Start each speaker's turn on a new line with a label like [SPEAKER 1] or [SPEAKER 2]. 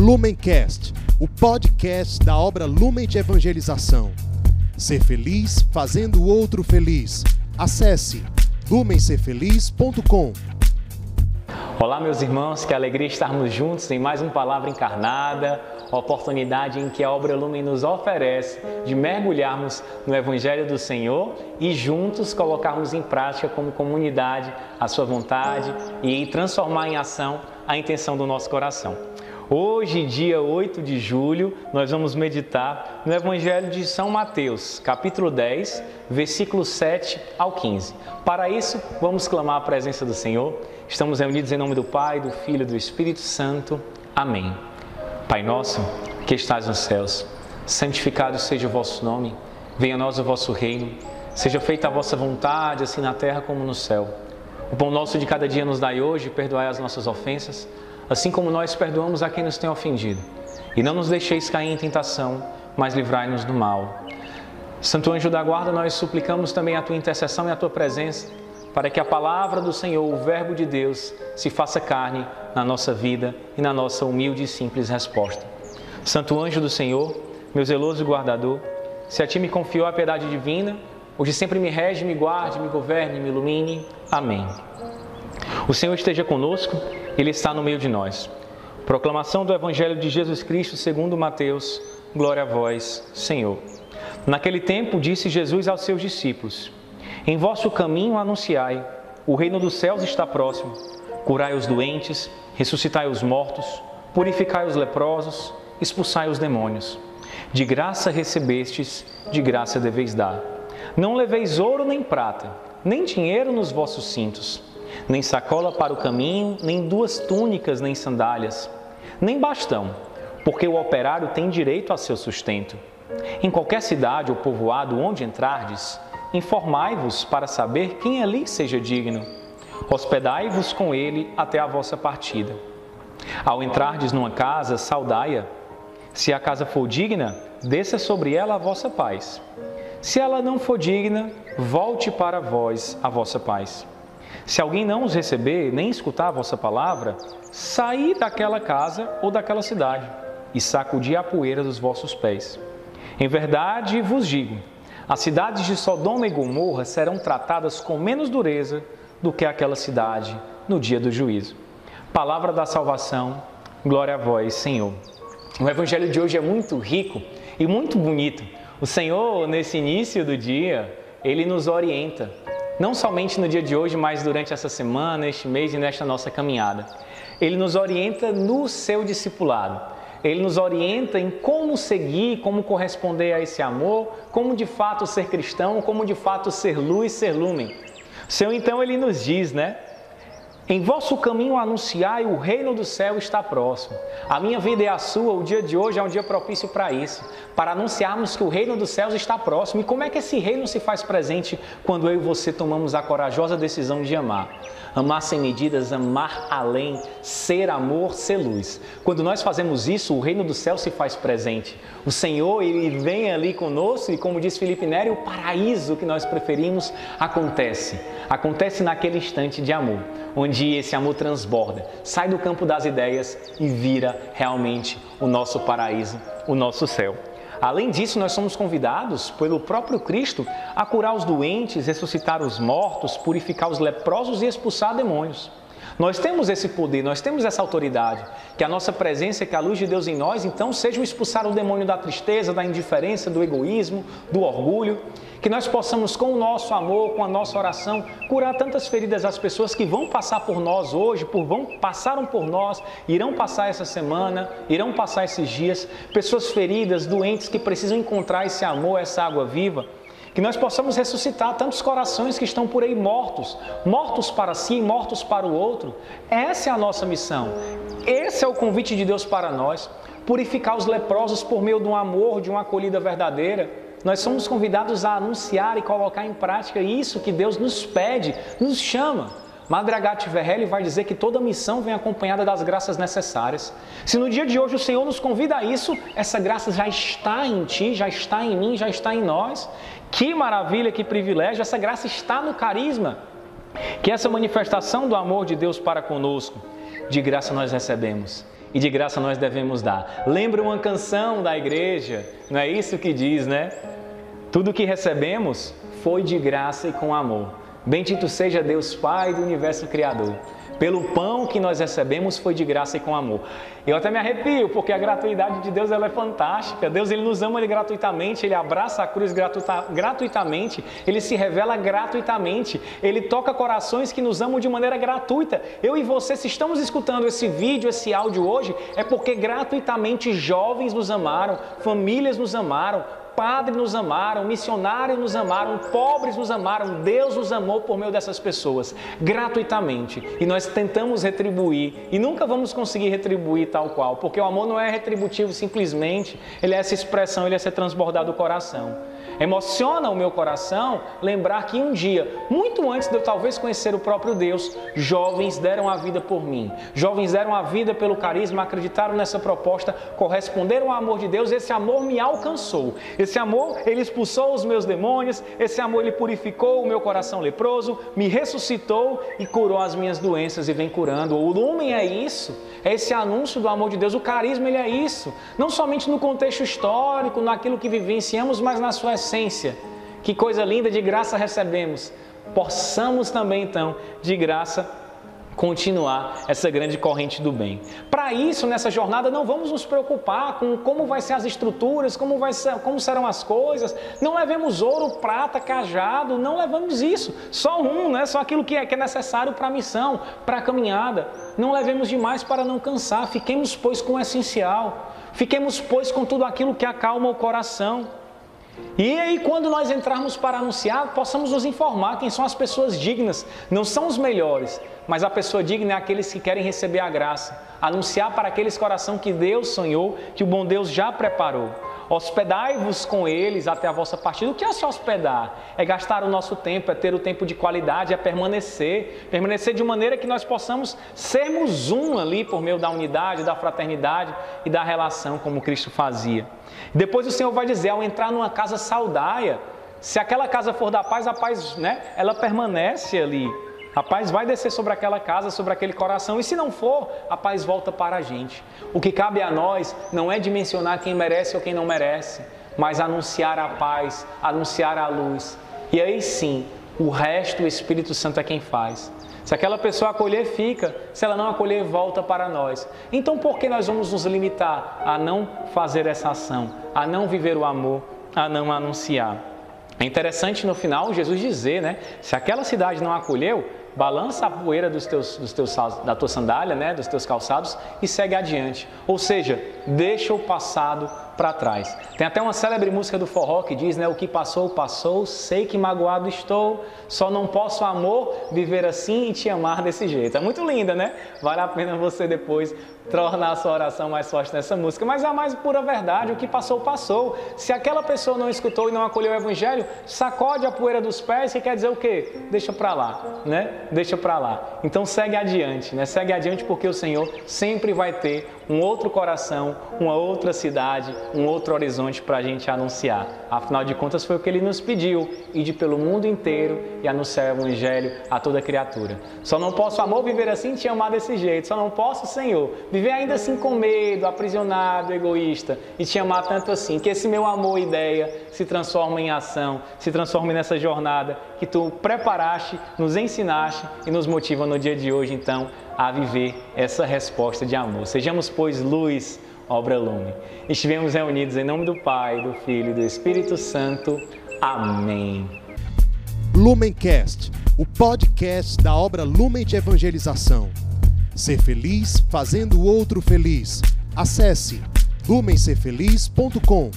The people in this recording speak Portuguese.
[SPEAKER 1] Lumencast, o podcast da obra Lumen de Evangelização. Ser feliz fazendo o outro feliz. Acesse lumencerfeliz.com.
[SPEAKER 2] Olá, meus irmãos, que alegria estarmos juntos em mais uma palavra encarnada, oportunidade em que a obra Lumen nos oferece de mergulharmos no Evangelho do Senhor e juntos colocarmos em prática como comunidade a sua vontade e transformar em ação a intenção do nosso coração. Hoje, dia 8 de julho, nós vamos meditar no Evangelho de São Mateus, capítulo 10, versículo 7 ao 15. Para isso, vamos clamar a presença do Senhor. Estamos reunidos em nome do Pai, do Filho e do Espírito Santo. Amém. Pai nosso, que estás nos céus, santificado seja o vosso nome. Venha a nós o vosso reino. Seja feita a vossa vontade, assim na terra como no céu. O pão nosso de cada dia nos dai hoje, perdoai as nossas ofensas assim como nós perdoamos a quem nos tem ofendido. E não nos deixeis cair em tentação, mas livrai-nos do mal. Santo anjo da guarda, nós suplicamos também a tua intercessão e a tua presença, para que a palavra do Senhor, o Verbo de Deus, se faça carne na nossa vida e na nossa humilde e simples resposta. Santo anjo do Senhor, meu zeloso guardador, se a ti me confiou a piedade divina, hoje sempre me rege, me guarde, me governe, me ilumine. Amém. O Senhor esteja conosco ele está no meio de nós. Proclamação do Evangelho de Jesus Cristo segundo Mateus. Glória a vós, Senhor. Naquele tempo disse Jesus aos seus discípulos: Em vosso caminho anunciai: o reino dos céus está próximo. Curai os doentes, ressuscitai os mortos, purificai os leprosos, expulsai os demônios. De graça recebestes, de graça deveis dar. Não leveis ouro nem prata, nem dinheiro nos vossos cintos nem sacola para o caminho, nem duas túnicas, nem sandálias, nem bastão, porque o operário tem direito a seu sustento. Em qualquer cidade ou povoado onde entrardes, informai-vos para saber quem ali seja digno. Hospedai-vos com ele até a vossa partida. Ao entrardes numa casa, saudai-a. Se a casa for digna, desça sobre ela a vossa paz. Se ela não for digna, volte para vós a vossa paz. Se alguém não os receber, nem escutar a vossa palavra, saí daquela casa ou daquela cidade e sacudi a poeira dos vossos pés. Em verdade vos digo: as cidades de Sodoma e Gomorra serão tratadas com menos dureza do que aquela cidade no dia do juízo. Palavra da salvação, glória a vós, Senhor. O evangelho de hoje é muito rico e muito bonito. O Senhor, nesse início do dia, ele nos orienta não somente no dia de hoje, mas durante essa semana, este mês e nesta nossa caminhada. Ele nos orienta no seu discipulado. Ele nos orienta em como seguir, como corresponder a esse amor, como de fato ser cristão, como de fato ser luz, ser lumen. O Senhor então ele nos diz, né? Em vosso caminho anunciai o reino do céu está próximo. A minha vida é a sua, o dia de hoje é um dia propício para isso, para anunciarmos que o reino dos céus está próximo. E como é que esse reino se faz presente quando eu e você tomamos a corajosa decisão de amar? Amar sem medidas, amar além, ser amor, ser luz. Quando nós fazemos isso, o reino do céu se faz presente. O Senhor, ele vem ali conosco e como diz Felipe Neri, o paraíso que nós preferimos acontece. Acontece naquele instante de amor onde esse amor transborda, sai do campo das ideias e vira realmente o nosso paraíso, o nosso céu. Além disso, nós somos convidados pelo próprio Cristo a curar os doentes, ressuscitar os mortos, purificar os leprosos e expulsar demônios. Nós temos esse poder, nós temos essa autoridade. Que a nossa presença, que a luz de Deus em nós, então, seja o expulsar o demônio da tristeza, da indiferença, do egoísmo, do orgulho. Que nós possamos, com o nosso amor, com a nossa oração, curar tantas feridas às pessoas que vão passar por nós hoje, por vão passaram por nós, irão passar essa semana, irão passar esses dias. Pessoas feridas, doentes que precisam encontrar esse amor, essa água viva que nós possamos ressuscitar tantos corações que estão por aí mortos, mortos para si e mortos para o outro. Essa é a nossa missão. Esse é o convite de Deus para nós. Purificar os leprosos por meio de um amor, de uma acolhida verdadeira. Nós somos convidados a anunciar e colocar em prática isso que Deus nos pede, nos chama. Madre Agathe Verhelli vai dizer que toda missão vem acompanhada das graças necessárias. Se no dia de hoje o Senhor nos convida a isso, essa graça já está em ti, já está em mim, já está em nós. Que maravilha, que privilégio! Essa graça está no carisma. Que essa manifestação do amor de Deus para conosco, de graça nós recebemos. e de graça nós devemos dar. Lembra uma canção da igreja, não é isso que diz, né? Tudo que recebemos foi de graça e com amor. Bendito seja Deus Pai do universo Criador. Pelo pão que nós recebemos foi de graça e com amor. Eu até me arrepio, porque a gratuidade de Deus ela é fantástica. Deus ele nos ama ele gratuitamente, ele abraça a cruz gratuita, gratuitamente, ele se revela gratuitamente, ele toca corações que nos amam de maneira gratuita. Eu e você, se estamos escutando esse vídeo, esse áudio hoje, é porque gratuitamente jovens nos amaram, famílias nos amaram, padres nos amaram, missionários nos amaram, pobres nos amaram, Deus nos amou por meio dessas pessoas, gratuitamente. E nós tentamos retribuir e nunca vamos conseguir retribuir tal qual, porque o amor não é retributivo simplesmente, ele é essa expressão, ele é ser transbordado do coração. Emociona o meu coração lembrar que um dia, muito antes de eu talvez conhecer o próprio Deus, jovens deram a vida por mim. Jovens deram a vida pelo carisma, acreditaram nessa proposta, corresponderam ao amor de Deus. Esse amor me alcançou. Esse amor, ele expulsou os meus demônios. Esse amor, ele purificou o meu coração leproso, me ressuscitou e curou as minhas doenças e vem curando. O lumen é isso. É esse anúncio do amor de Deus. O carisma, ele é isso. Não somente no contexto histórico, naquilo que vivenciamos, mas na sua essência. Que coisa linda, de graça recebemos. Possamos também, então, de graça, continuar essa grande corrente do bem. Para isso, nessa jornada, não vamos nos preocupar com como vai ser as estruturas, como, vai ser, como serão as coisas. Não levemos ouro, prata, cajado, não levamos isso. Só um, né? só aquilo que é, que é necessário para a missão, para a caminhada. Não levemos demais para não cansar. Fiquemos, pois, com o essencial. Fiquemos, pois, com tudo aquilo que acalma o coração. E aí, quando nós entrarmos para anunciar, possamos nos informar quem são as pessoas dignas. Não são os melhores, mas a pessoa digna é aqueles que querem receber a graça. Anunciar para aqueles coração que Deus sonhou, que o bom Deus já preparou. Hospedai-vos com eles até a vossa partida. O que é se hospedar? É gastar o nosso tempo, é ter o tempo de qualidade, é permanecer. Permanecer de maneira que nós possamos sermos um ali por meio da unidade, da fraternidade e da relação, como Cristo fazia. Depois o Senhor vai dizer: ao entrar numa casa saudáia, se aquela casa for da paz, a paz, né, ela permanece ali. A paz vai descer sobre aquela casa, sobre aquele coração, e se não for, a paz volta para a gente. O que cabe a nós não é dimensionar quem merece ou quem não merece, mas anunciar a paz, anunciar a luz. E aí sim, o resto o Espírito Santo é quem faz. Se aquela pessoa acolher, fica. Se ela não acolher, volta para nós. Então, por que nós vamos nos limitar a não fazer essa ação, a não viver o amor, a não anunciar? É interessante no final Jesus dizer, né? Se aquela cidade não acolheu, balança a poeira dos teus, dos teus, da tua sandália, né, dos teus calçados e segue adiante. Ou seja, deixa o passado para trás. Tem até uma célebre música do forró que diz, né, o que passou, passou, sei que magoado estou, só não posso, amor, viver assim e te amar desse jeito. É muito linda, né? Vale a pena você depois tornar a sua oração mais forte nessa música. Mas a mais pura verdade, o que passou, passou. Se aquela pessoa não escutou e não acolheu o evangelho, sacode a poeira dos pés, que quer dizer o quê? Deixa para lá, né? Deixa para lá. Então segue adiante, né? Segue adiante porque o Senhor sempre vai ter um outro coração, uma outra cidade, um outro horizonte para a gente anunciar. Afinal de contas, foi o que ele nos pediu: ir pelo mundo inteiro e anunciar o Evangelho a toda criatura. Só não posso, amor, viver assim te amar desse jeito. Só não posso, Senhor, viver ainda assim com medo, aprisionado, egoísta e te amar tanto assim. Que esse meu amor ideia se transforme em ação, se transforme nessa jornada que tu preparaste, nos ensinaste e nos motiva no dia de hoje, então, a viver essa resposta de amor. Sejamos, pois, luz, obra lume. Estivemos reunidos em nome do Pai, do Filho e do Espírito Santo. Amém.
[SPEAKER 1] Lumencast, o podcast da obra Lumen de Evangelização. Ser feliz fazendo o outro feliz. Acesse lumencerfeliz.com.